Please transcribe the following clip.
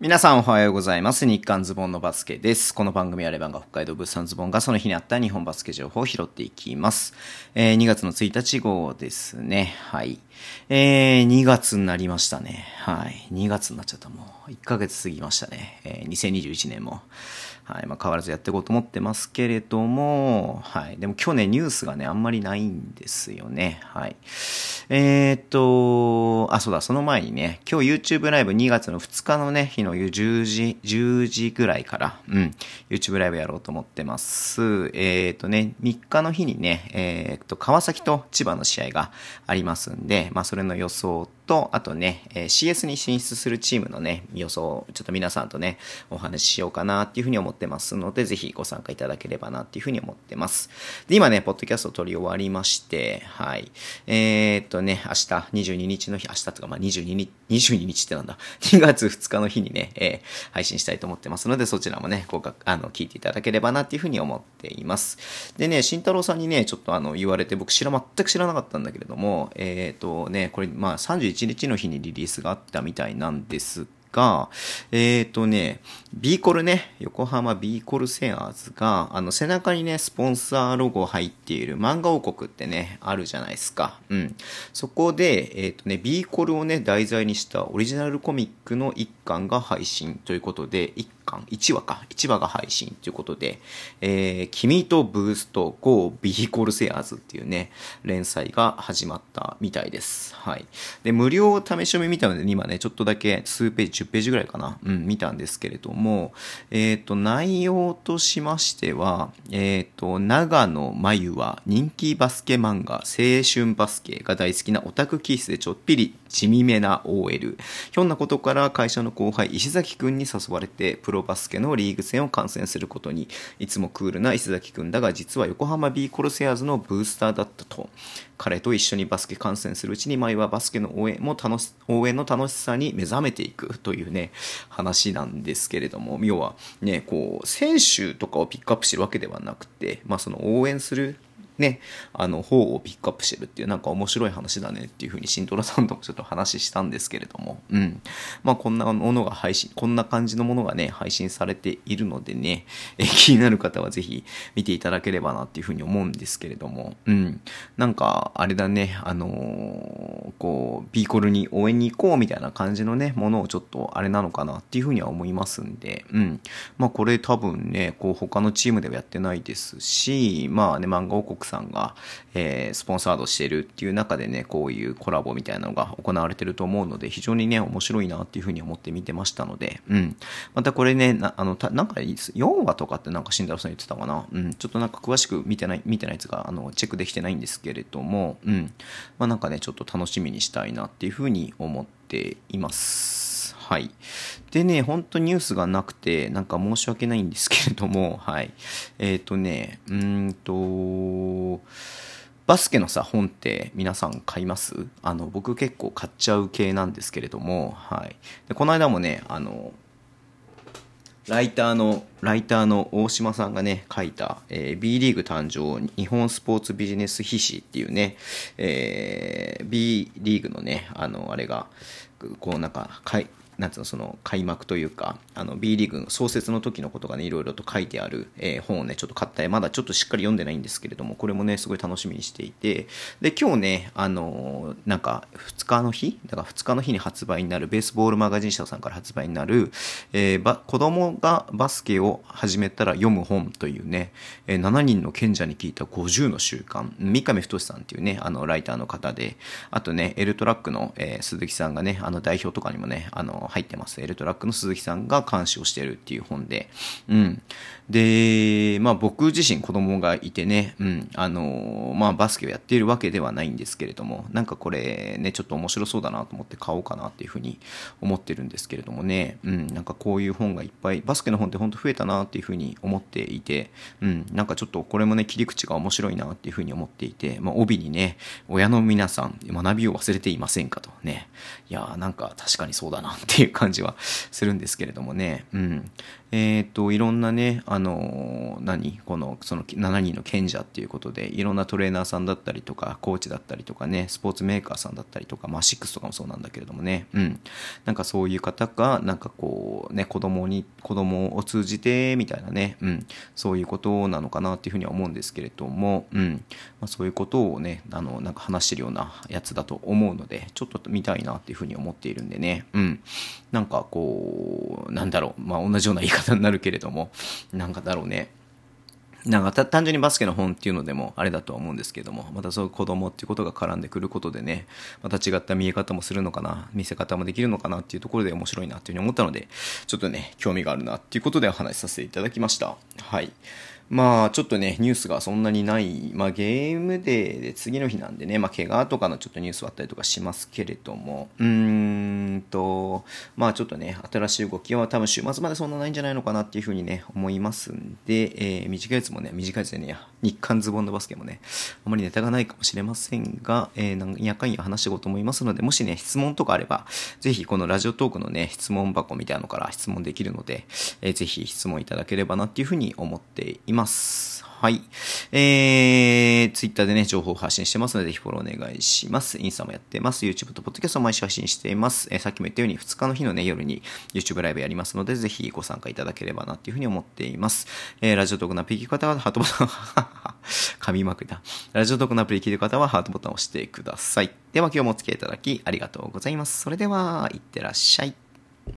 皆さんおはようございます。日刊ズボンのバスケです。この番組はレバンが北海道物産ズボンがその日にあった日本バスケ情報を拾っていきます。えー2月の1日号ですね。はい。えー2月になりましたね。はい。2月になっちゃった。もう1ヶ月過ぎましたね。えー2021年も。はい。まあ変わらずやっていこうと思ってますけれども、はい。でも今日ね、ニュースがね、あんまりないんですよね。はい。えーっと、あ、そうだ、その前にね、今日 YouTube ライブ2月の2日のね、日の10時、10時ぐらいから、うん、YouTube ライブやろうと思ってます。えーっとね、3日の日にね、えーっと、川崎と千葉の試合がありますんで、まあ、それの予想と、あとね、えー CS に進出するチームのね、予想をちょっと皆さんとね、お話ししようかなっていうふうに思ってますので、ぜひご参加いただければなっていうふうに思ってます。で、今ね、ポッドキャストを撮り終わりまして、はい。えーっとね、明日22日の日、明日とか、まあ、22日、22日ってなんだ、2月2日の日にね、えー配信したいと思ってますので、そちらもね、ごか、あの、聞いていただければなっていうふうに思っています。でね、慎太郎さんにね、ちょっとあの、言われて、僕知ら、全く知らなかったんだけれども、えーっとね、これ、まあ、31日の日にリリースがあったみたいなんですが、えっ、とね、ビーコルね、横浜ビーコルセアーズが、あの、背中にね、スポンサーロゴ入っている漫画王国ってね、あるじゃないですか。うん。そこで、えっ、とね、ビーコルをね、題材にしたオリジナルコミックの一巻が配信ということで、一巻、1話か、1話が配信ということで、えー、君とブースト GO ビーコルセアーズっていうね、連載が始まったみたいです。はい。で、無料試し読み見たので、今ね、ちょっとだけ数ページ、10ページぐらいかな、うん、見たんですけれども、えっ、と、内容としましては、えっ、と、長野真由は人気バスケ漫画、青春バスケが大好きなオタク気質でちょっぴり地味めな OL。ひょんなことから会社の後輩、石崎くんに誘われて、プロバスケのリーグ戦を観戦することに、いつもクールな石崎くんだが、実は横浜 B コルセアーズのブースターだったと。彼と一緒にバスケ観戦するうちに、前はバスケの応援も楽し、応援の楽しさに目覚めていくというね、話なんですけれども、要はね、こう、選手とかをピックアップしてるわけではなくて、まあその応援するね、あの方をピックアップしてるっていうなんか面白い話だねっていうふうにシントラさんともちょっと話したんですけれども、うん。まあこんなものが配信、こんな感じのものがね、配信されているのでね、え気になる方はぜひ見ていただければなっていうふうに思うんですけれども、うん。なんか、あれだね、あのーこう、ビーコルに応援に行こうみたいな感じのね、ものをちょっとあれなのかなっていうふうには思いますんで、うん。まあこれ多分ね、こう他のチームではやってないですし、まあね、漫画王国さんが、えースポンサードしてるっていう中でね、こういうコラボみたいなのが行われてると思うので、非常にね、面白いなっていうふうに思って見てましたので、うん。またこれね、なあの、たなんか4話とかってなんか慎太郎さん言ってたかな？うん。ちょっとなんか詳しく見てない、見てないやつが、あの、チェックできてないんですけれども、うん。まあなんかね、ちょっと楽しみにしたいなっていうふうに思っています。はい。でね、本当ニュースがなくて、なんか申し訳ないんですけれども、はい。えっ、とね、うんと、バスケのさ、本って皆さん買います？あの、僕結構買っちゃう系なんですけれども、はい。で、この間もね、あの、ライターの、ライターの大島さんがね、書いた、えー B リーグ誕生日本スポーツビジネス筆誌っていうね、えー B リーグのね、あの、あれが、こうなんか、かい、なんつうの、その開幕というか、あの B リーグの創設の時のことがね、いろいろと書いてある、えー本をね、ちょっと買ったまだちょっとしっかり読んでないんですけれども、これもね、すごい楽しみにしていて、で、今日ね、あのーなんか、2日の日だから2日の日に発売になる、ベースボールマガジン社さんから発売になる、えーば、子供がバスケを始めたら読む本というね、えー7人の賢者に聞いた50の習慣、三上太さんっていうね、あの、ライターの方で、あとね、エルトラックの、えー鈴木さんがね、あの、代表とかにもね、あの、入ってます。エルトラックの鈴木さんが監視をしてるっていう本で、うん。で、まあ僕自身子供がいてね、うん、あの、まあバスケをやっているわけではないんですけれども、なんかこれね、ちょっと面白そうだなと思って買おうかなっていうふうに思ってるんですけれどもね、うん、なんかこういう本がいっぱい、バスケの本って本当増えたなっていうふうに思っていて、うん、なんかちょっとこれもね、切り口が面白いなっていうふうに思っていて、まあ帯にね、親の皆さん、学びを忘れていませんかとね、いやーなんか確かにそうだなってていう感じはするんですけれどもね、うん。えっ、と、いろんなね、あの何？この、その7人の賢者っていうことで、いろんなトレーナーさんだったりとか、コーチだったりとかね、スポーツメーカーさんだったりとか、まあ、シックスとかもそうなんだけれどもね、うん。なんかそういう方が、なんかことね、子供に、子供を通じて、みたいなね、うん、そういうことなのかなっていうふうには思うんですけれども、うん、まあ、そういうことをね、あの、なんか話してるようなやつだと思うので、ちょっと見たいなっていうふうに思っているんでね、うん、なんかこう、なんだろう、まあ、同じような言い方になるけれども、なんかだろうね、なんか単純にバスケの本っていうのでもあれだとは思うんですけども、またそういう子供っていうことが絡んでくることでね、また違った見え方もするのかな、見せ方もできるのかなっていうところで面白いなっていうふうに思ったので、ちょっとね、興味があるなっていうことでお話しさせていただきました。はい。まあちょっとね、ニュースがそんなにない、まあゲームデーで次の日なんでね、まあ怪我とかのちょっとニュースはあったりとかしますけれども、うーんと、まあちょっとね、新しい動きは多分週末までそんなないんじゃないのかなっていうふうにね、思いますんで、えー、短いやつもね、短いやつでね、日韓ズボンのバスケもね、あまりネタがないかもしれませんが、えー、なんやかんや話していこうと思いますので、もしね、質問とかあれば、ぜひこのラジオトークのね、質問箱みたいなのから質問できるので、えー、ぜひ質問いただければなっていうふうに思っています。ます。はい。えー、ツイッターでね、情報を発信してますので、ぜひフォローお願いします。インスタもやってます。YouTube と Podcast を毎週配信しています。えー、さっきも言ったように、2日の日のね、夜に YouTube ライブやりますので、ぜひご参加いただければなっていうふうに思っています。えー、ラジオトークのアプリ聞く方は、ハートボタン、噛みまくだ。ラジオトークのアプリ聞いてる方は、ハートボタンを押してください。では今日もお付き合いいただき、ありがとうございます。それでは、いってらっしゃい。